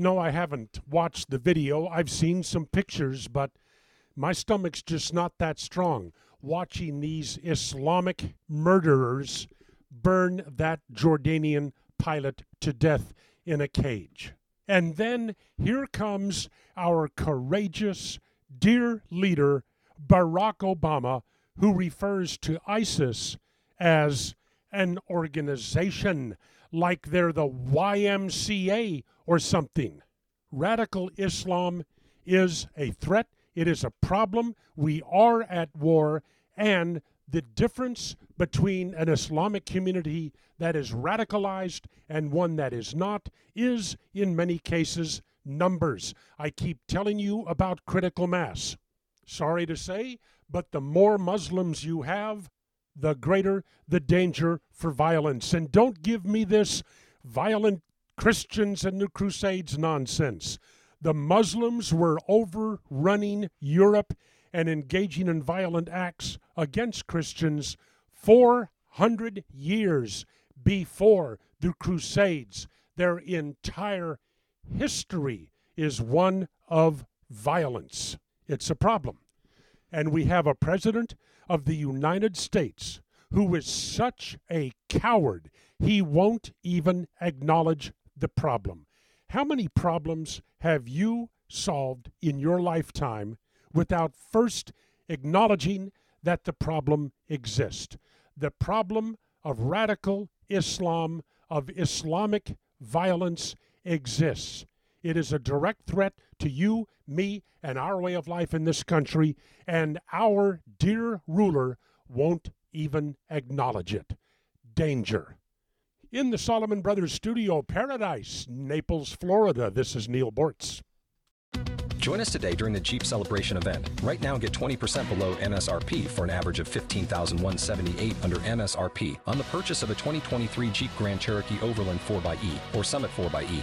No, I haven't watched the video. I've seen some pictures, but my stomach's just not that strong watching these Islamic murderers burn that Jordanian pilot to death in a cage. And then here comes our courageous, dear leader, Barack Obama, who refers to ISIS as an organization, like they're the YMCA or something. Radical Islam is a threat, it is a problem. We are at war, and the difference between an Islamic community that is radicalized and one that is not is, in many cases, numbers. I keep telling you about critical mass. Sorry to say, but the more Muslims you have, the greater the danger for violence. And don't give me this violent Christians and the Crusades nonsense. The Muslims were overrunning Europe and engaging in violent acts against Christians 400 years before the Crusades. Their entire history is one of violence. It's a problem. And we have a president of the United States who is such a coward, he won't even acknowledge the problem. How many problems have you solved in your lifetime without first acknowledging that the problem exists? The problem of radical Islam, of Islamic violence exists. It is a direct threat to you, me, and our way of life in this country, and our dear ruler won't even acknowledge it. Danger. In the Solomon Brothers Studio, Paradise, Naples, Florida, this is Neal Boortz. Join us today during the Jeep Celebration event. Right now, get 20% below MSRP for an average of 15178 under MSRP on the purchase of a 2023 Jeep Grand Cherokee Overland 4xE or Summit 4xE.